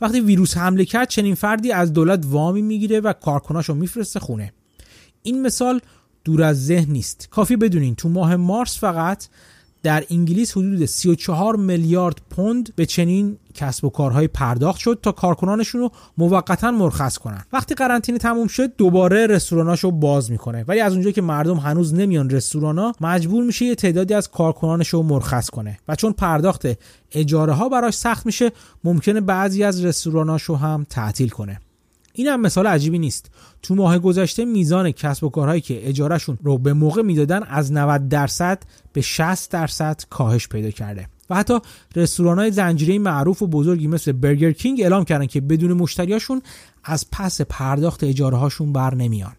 وقتی ویروس حمله کرد چنین فردی از دولت وامی می‌گیره و کارکناشو میفرسته خونه. این مثال دور از ذهن نیست. کافی بدونین تو ماه مارس فقط در انگلیس حدود 34 میلیارد پوند به چنین کسب و کارهای پرداخت شد تا کارکنانشون رو موقتا مرخص کنن. وقتی قرنطینه تموم شد دوباره رستوراناشو باز می‌کنه. ولی از اونجایی که مردم هنوز نمیان رستورانا مجبور میشه یه تعدادی از کارکنانش رو مرخص کنه. و چون پرداخت اجاره ها براش سخت میشه ممکنه بعضی از رستوراناشو هم تعطیل کنه. این هم مثال عجیبی نیست. تو ماه گذشته میزان کسب و کارهایی که اجارهشون رو به موقع می‌دادن از 90 درصد به 60 درصد کاهش پیدا کرده. و حتی رستوران های زنجیره معروف و بزرگی مثل برگر کینگ اعلام کردن که بدون مشتریاشون از پس پرداخت اجاره هاشون بر نمیان.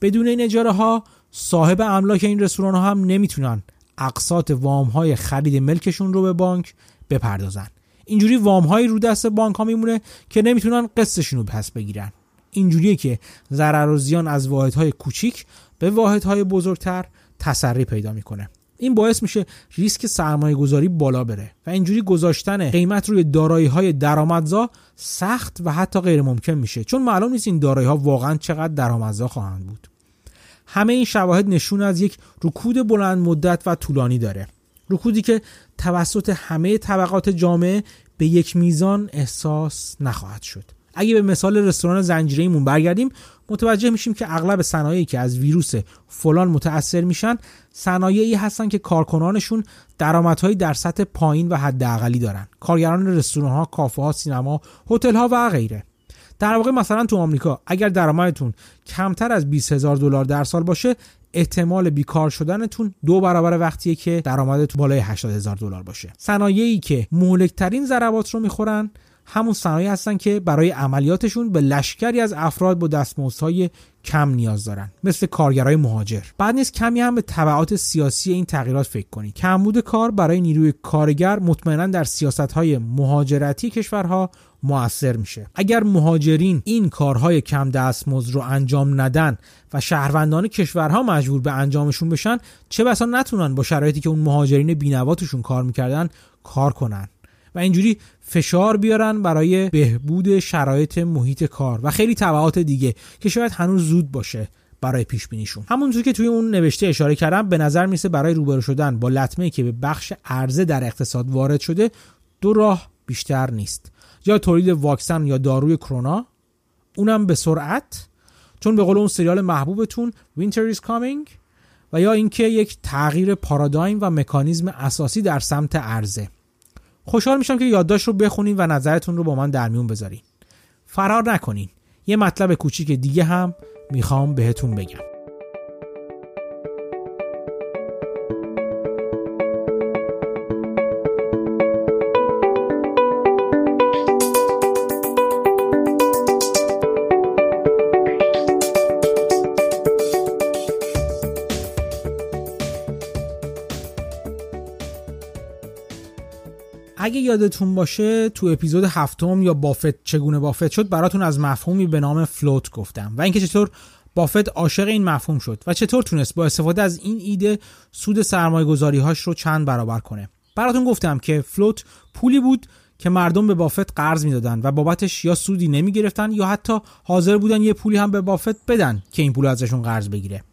بدون این اجاره ها صاحب املاک این رستوران ها هم نمی‌تونن اقساط وام های خرید ملکشون رو به بانک بپردازن. اینجوری وام های رو دست بانک ها میمونه که نمی‌تونن قسطشون رو پس بگیرن. اینجوریه که ضرر و زیان از واحد های کوچیک به واحد های بزرگتر تسری پیدا می‌کنه. این باعث میشه ریسک سرمایه گذاری بالا بره و اینجوری گذاشتن قیمت روی دارایی های درآمدزا سخت و حتی غیر ممکن میشه چون معلوم نیست این دارایی ها واقعا چقدر درآمدزا خواهند بود. همه این شواهد نشون از یک رکود بلند مدت و طولانی داره. رکودی که توسط همه طبقات جامعه به یک میزان احساس نخواهد شد. اگه به مثال رستوران زنجیره‌ایمون برگردیم متوجه میشیم که اغلب صنایعی که از ویروس فلان متاثر میشن صنایعی هستن که کارکنانشون درآمدهایی در سطح پایین و حداقلی دارن. کارگران رستوران ها کافه ها سینما هتل ها و غیره. در واقع مثلا تو آمریکا اگر درآمدتون کمتر از 20 هزار دلار در سال باشه احتمال بیکار شدنتون دو برابر وقتیه که درآمدتون بالای 80 هزار دلار باشه. صنایعی که مهلکترین ضربات رو می‌خورن همون صنایع هستن که برای عملیاتشون به لشکری از افراد با دستمزدهای کم نیاز دارن مثل کارگرای مهاجر. بعد نیست کمی هم به تبعات سیاسی این تغییرات فکر کنید کمبود کار برای نیروی کارگر مطمئنا در سیاست های مهاجرتی کشورها موثر میشه. اگر مهاجرین این کارهای کم دستمزد رو انجام ندن و شهروندان کشورها مجبور به انجامشون بشن چه بسا نتونن با شرایطی که اون مهاجرین بینوا کار می‌کردن کار کنن. و اینجوری فشار بیارن برای بهبود شرایط محیط کار و خیلی تبعات دیگه که شاید هنوز زود باشه برای پیش بینیشون همونطور که توی اون نوشته اشاره کردم به نظر میسه برای روبرو شدن با لطمه که به بخش عرضه در اقتصاد وارد شده دو راه بیشتر نیست. یا تولید واکسن یا داروی کرونا اونم به سرعت چون به قول اون سریال محبوبتون Winter is Coming و یا اینکه یک تغییر پارادایم و مکانیزم اساسی در سمت عرضه. خوشحال میشم که یادداشت رو بخونین و نظرتون رو با من در میون بذارین. فرار نکنین. یه مطلب کوچیک دیگه هم می‌خوام بهتون بگم. یادتون باشه تو اپیزود هفتم یا بافت چگونه بافت شد براتون از مفهومی به نام فلوت گفتم. و اینکه چطور بافت عاشق این مفهوم شد و چطور تونست با استفاده از این ایده سود سرمایه گذاری هاش رو چند برابر کنه. براتون گفتم که فلوت پولی بود که مردم به بافت قرض می‌دادن و بابتش یا سودی نمی گرفتن یا حتی حاضر بودن یه پولی هم به بافت بدن که این پول ازشون قرض بگیره.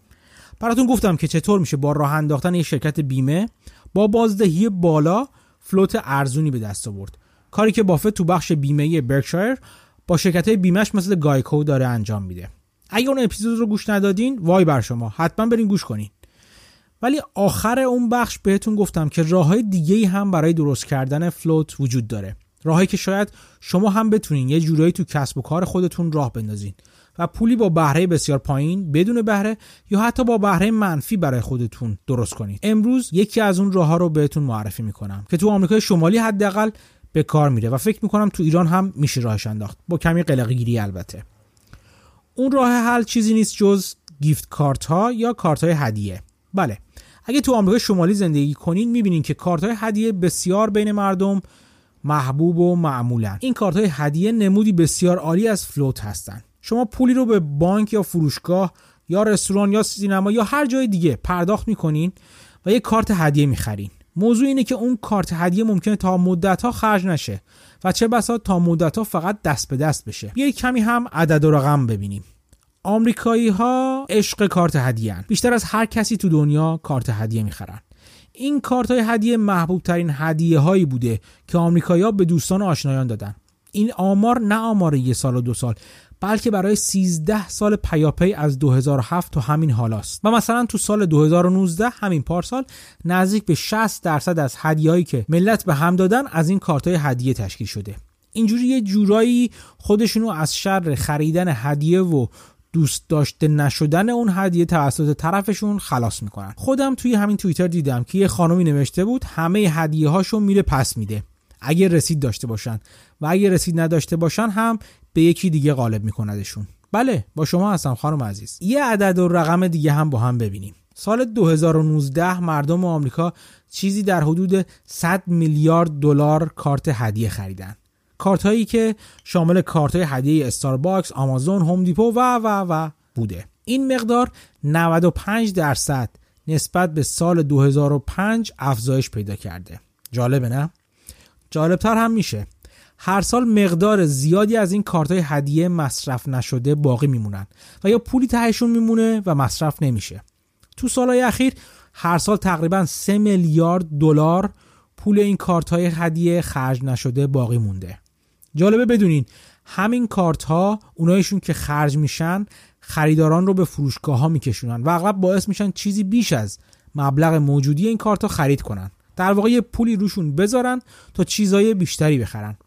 براتون گفتم که چطور میشه با راه انداختن یک شرکت بیمه با بازدهی بالا float ارزونی به دست آورد. کاری که بافت تو بخش بیمه برکشایر با شرکت های بیمهش مثل گایکو داره انجام میده. اگه اون اپیزود رو گوش ندادین وای بر شما. حتما برین گوش کنین. ولی آخر اون بخش بهتون گفتم که راه های دیگه هم برای درست کردن float وجود داره. راهایی که شاید شما هم بتونین یه جورایی تو کسب و کار خودتون راه بندازین. پولی با بهره بسیار پایین بدون بهره یا حتی با بهره منفی برای خودتون درست کنید. امروز یکی از اون راه ها رو بهتون معرفی می‌کنم که تو آمریکای شمالی حداقل به کار میره و فکر می‌کنم تو ایران هم میشه راهش انداخت. با کمی قلقگیری البته. اون راه حل چیزی نیست جز گیفت کارت ها یا کارت های هدیه. بله اگه تو آمریکای شمالی زندگی کنین می‌بینین که کارت های هدیه بسیار بین مردم محبوب و معمولن این کارت های هدیه نمودی بسیار عالی از فلوت هستن. شما پولی رو به بانک یا فروشگاه یا رستوران یا سینما یا هر جای دیگه پرداخت می‌کنین و یه کارت هدیه می‌خرین. موضوع اینه که اون کارت هدیه ممکنه تا مدت ها خرج نشه و چه بسا تا مدت ها فقط دست به دست بشه. بیایید کمی هم عدد و رقم ببینیم. آمریکایی ها عشق کارت هدیه بیشتر از هر کسی تو دنیا کارت هدیه می‌خرن. این کارت های هدیه محبوب ترین هدیه هایی بوده که آمریکایی‌ها به دوستان و آشنایان دادن. این آمار نه آمار یه سال و دو سال بلکه برای 13 سال پیاپی از 2007 تا همین حالاست و مثلا تو سال 2019 همین پارسال نزدیک به 60 درصد از هدیه‌ای که ملت به هم دادن از این کارت‌های هدیه تشکیل شده. اینجوری یه جورایی خودشونو از شر خریدن هدیه و دوست داشته نشدن اون هدیه توسط طرفشون خلاص می‌کنن. خودم توی همین توییتر دیدم که یه خانمی نوشته بود همه هدیه هاشو میره پس میده. اگه رسید داشته باشن و اگه رسید نداشته باشن هم به یکی دیگه غالب میکندشون. بله با شما هستم خانم عزیز. یه عدد و رقم دیگه هم با هم ببینیم. سال 2019 مردم آمریکا چیزی در حدود 100 میلیارد دلار کارت هدیه خریدن. کارت هایی که شامل کارت های هدیه استارباکس، آمازون، هوم دیپو و و و بوده. این مقدار 95 درصد نسبت به سال 2005 افزایش پیدا کرده. جالبه نه؟ جالبتر هم میشه. هر سال مقدار زیادی از این کارت های هدیه مصرف نشده باقی میمونن و یا پولی تهشون میمونه و مصرف نمیشه. تو سالهای اخیر هر سال تقریبا 3 میلیارد دلار پول این کارت های هدیه خرج نشده باقی مونده. جالبه بدونین همین کارت ها اونایشون که خرج میشن خریداران رو به فروشگاه ها میکشونن و اغلب باعث میشن چیزی بیش از مبلغ موجودی این کارت ها خرید کنن. در واقع یه پولی روشون بذارن تا چیزای بیشتری بخرن.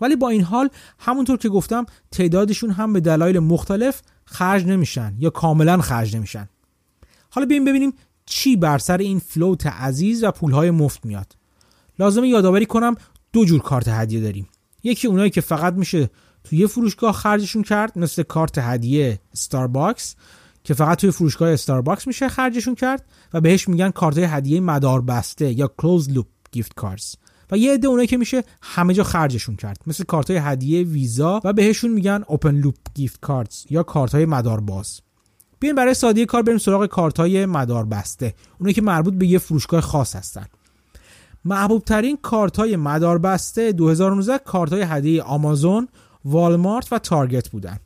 ولی با این حال همونطور که گفتم تعدادشون هم به دلایل مختلف خرج نمیشن یا کاملا خرج نمیشن. حالا بیایم ببینیم چی بر سر این float عزیز و پولهای مفت میاد. لازمه یادآوری کنم دو جور کارت هدیه داریم. یکی اونایی که فقط میشه توی یه فروشگاه خرجشون کرد مثل کارت هدیه ستارباکس که فقط توی فروشگاه استارباکس میشه خرجشون کرد و بهش میگن کارت هدیه مدار بسته یا closed loop gift cards و یه عده اونایی که میشه همه جا خرجشون کرد. مثل کارت هدیه ویزا و بهشون میگن open loop gift cards یا کارت های مدار باز. بیاین برای سادگی کار بریم سراغ کارت های مدار بسته. اونایی که مربوط به یه فروشگاه خاص هستن. محبوب ترین کارت های مدار بسته 2019 کارت های هدیه آمازون، والمارت و تارگت بودن.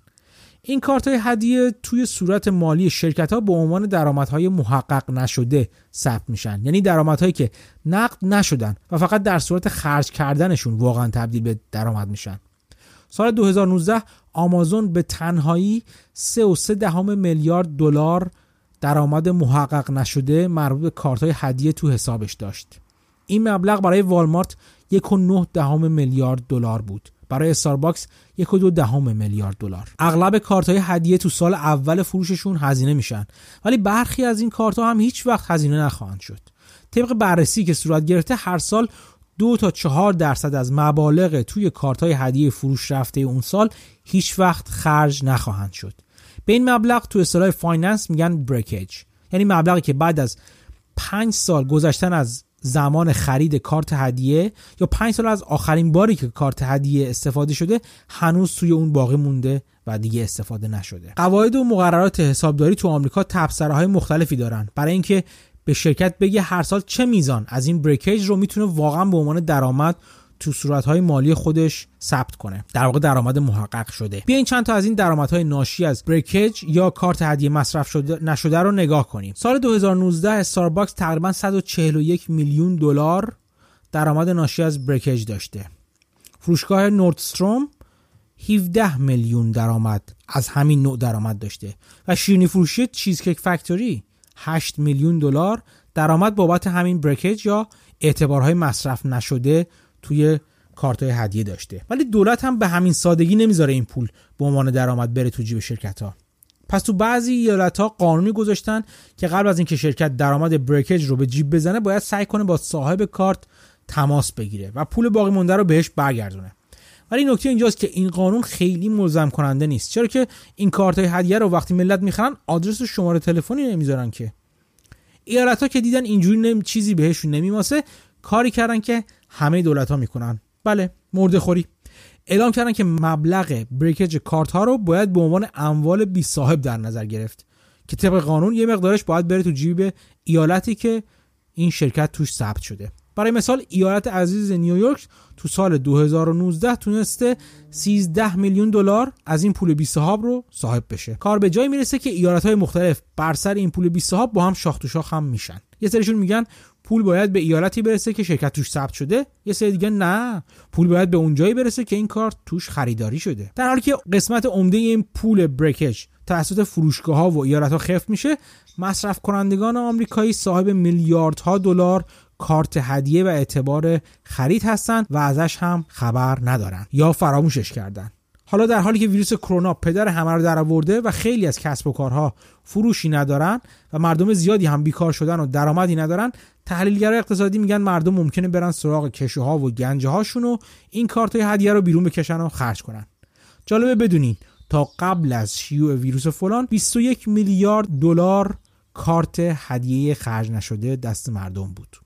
این کارت های هدیه توی صورت مالی شرکت ها به عنوان درآمدهای محقق نشده ثبت میشن. یعنی درآمدهایی که نقد نشدن و فقط در صورت خرج کردنشون واقعا تبدیل به درآمد میشن. سال 2019 آمازون به تنهایی 3.3 دهم میلیارد دلار درآمد محقق نشده مربوط به کارت های هدیه تو حسابش داشت. این مبلغ برای والمارت 1.9 دهم میلیارد دلار بود. برای استارباکس یک دو دهم میلیارد دلار. اغلب کارت های هدیه تو سال اول فروششون هزینه میشن. ولی برخی از این کارت ها هم هیچ وقت هزینه نخواهند شد. طبق بررسی که صورت گرفته هر سال دو تا چهار درصد از مبالغ توی کارت های هدیه فروش رفته اون سال هیچ وقت خرج نخواهند شد. به این مبلغ تو اصطلاح finance میگن breakage یعنی مبلغی که بعد از پنج سال گذشتن از زمان خرید کارت هدیه یا پنج سال از آخرین باری که کارت هدیه استفاده شده هنوز توی اون باقی مونده و دیگه استفاده نشده. قواعد و مقررات حسابداری تو آمریکا تبصره مختلفی دارن. برای اینکه به شرکت بگه هر سال چه میزان از این breakage رو می‌تونه واقعا به عنوان درآمد تو صورتهای مالی خودش ثبت کنه. در واقع درآمد محقق شده. بیاین چند تا از این درآمدهای ناشی از breakage یا کارت هدیه مصرف شده نشده رو نگاه کنیم. سال 2019 استارباکس تقریبا 141 میلیون دلار درآمد ناشی از بریکیج داشته. فروشگاه نوردستروم 17 میلیون درآمد از همین نوع درآمد داشته. و شیرینی فروشی چیزکیک فکتوری 8 میلیون دلار درآمد بابت همین بریکیج یا اعتبارهای مصرف نشده توی کارت های هدیه داشته. ولی دولت هم به همین سادگی نمی‌ذاره این پول به عنوان درآمد بره تو جیب شرکت ها پس تو بعضی ایالت ها قانونی گذاشتن که قبل از اینکه شرکت درآمد بریکج رو به جیب بزنه باید سعی کنه با صاحب کارت تماس بگیره و پول باقی مونده رو بهش برگردونه. ولی نکته اینجاست که این قانون خیلی ملزم کننده نیست. چرا که این کارت های هدیه رو وقتی ملت می‌خرن آدرس و شماره تلفنی نمی‌ذارن که. ایالت ها که دیدن اینجوری نمی... چیزی بهشون نمیماسه کاری کردن که همه دولت ها می‌کنن. بله مرده خوری. اعلام کردن که مبلغ بریکج کارت ها رو باید به عنوان اموال بی صاحب در نظر گرفت که طبق قانون یه مقدارش باید بره تو جیب ایالتی که این شرکت توش ثبت شده. برای مثال ایالت عزیز نیویورک تو سال 2019 تونسته 13 میلیون دلار از این پول بی صاحب رو صاحب بشه. کار به جایی می‌رسه که ایالت های مختلف بر سر این پول بی صاحب با هم شاخ تو شاخ هم میشن. یه سریشون میگن پول باید به ایالتی برسه که شرکت توش ثبت شده. یه سری دیگه نه. پول باید به اونجایی برسه که این کارت توش خریداری شده. در حالی که قسمت عمده این پول بریکج توسط فروشگاه ها و ایالت ها خفت میشه مصرف کنندگان آمریکایی صاحب میلیاردها دلار کارت هدیه و اعتبار خرید هستند و ازش هم خبر ندارن یا فراموشش کردن. حالا در حالی که ویروس کرونا پدر همه رو درآورده و خیلی از کسب و کارها فروشی ندارن و مردم زیادی هم بیکار شدن و درآمدی ندارن تحلیلگرای اقتصادی میگن مردم ممکنه برن سراغ کشه ها و گنجه هاشون و این کارت های هدیه رو بیرون بکشن و خرج کنن. جالبه بدونین تا قبل از شیوع ویروس فلان 21 میلیارد دلار کارت هدیه خرج نشده دست مردم بود.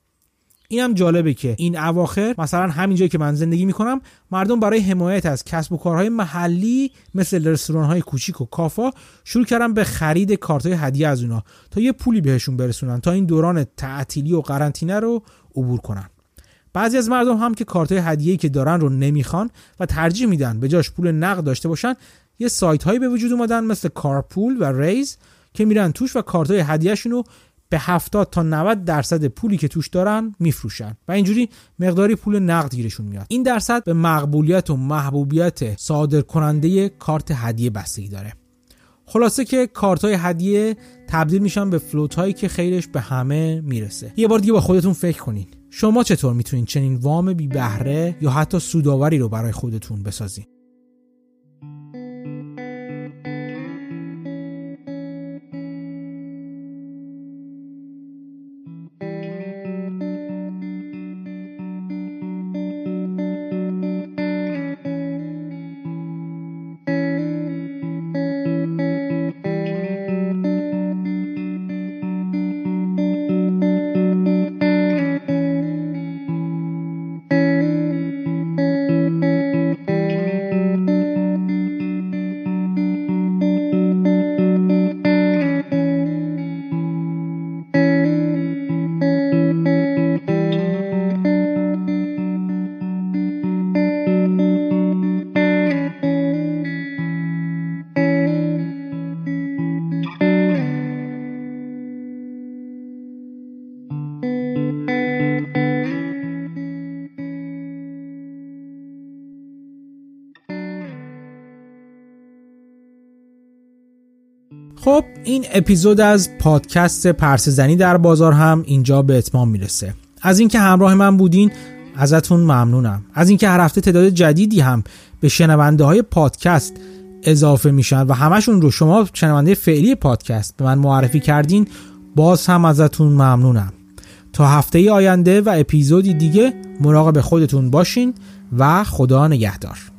این هم جالبه که این اواخر مثلا همین جایی که من زندگی می‌کنم مردم برای حمایت از کسب و کارهای محلی مثل رستوران های کوچیک و کافا شروع کردن به خرید کارت های هدیه از اونا تا یه پولی بهشون برسونن تا این دوران تعطیلی و قرنطینه رو عبور کنن. بعضی از مردم هم که کارت های هدیه‌ای که دارن رو نمی‌خوان و ترجیح میدن به جاش پول نقد داشته باشن یه سایت هایی به وجود اومدن مثل Cardpool و Raise که میرن توش و کارت های هدیهشون رو به 70 تا 90 درصد پولی که توش دارن میفروشن و اینجوری مقداری پول نقد گیرشون میاد. این درصد به مقبولیت و محبوبیت صادر کننده کارت هدیه بستگی داره. خلاصه که کارت های هدیه تبدیل میشن به float هایی که خیرش به همه می‌رسه. یه بار دیگه با خودتون فکر کنین. شما چطور می‌تونین چنین وام بی بهره یا حتی سوداوری رو برای خودتون بسازین؟ این اپیزود از پادکست پرسزنی در بازار هم اینجا به اتمام می‌رسه. از اینکه همراه من بودین ازتون ممنونم. از اینکه هر هفته تعداد جدیدی هم به شنونده های پادکست اضافه میشن و همشون رو شما شنونده فعلی پادکست به من معرفی کردین باز هم ازتون ممنونم. تا هفته آینده و اپیزودی دیگه مراقب خودتون باشین و خدا نگهدار.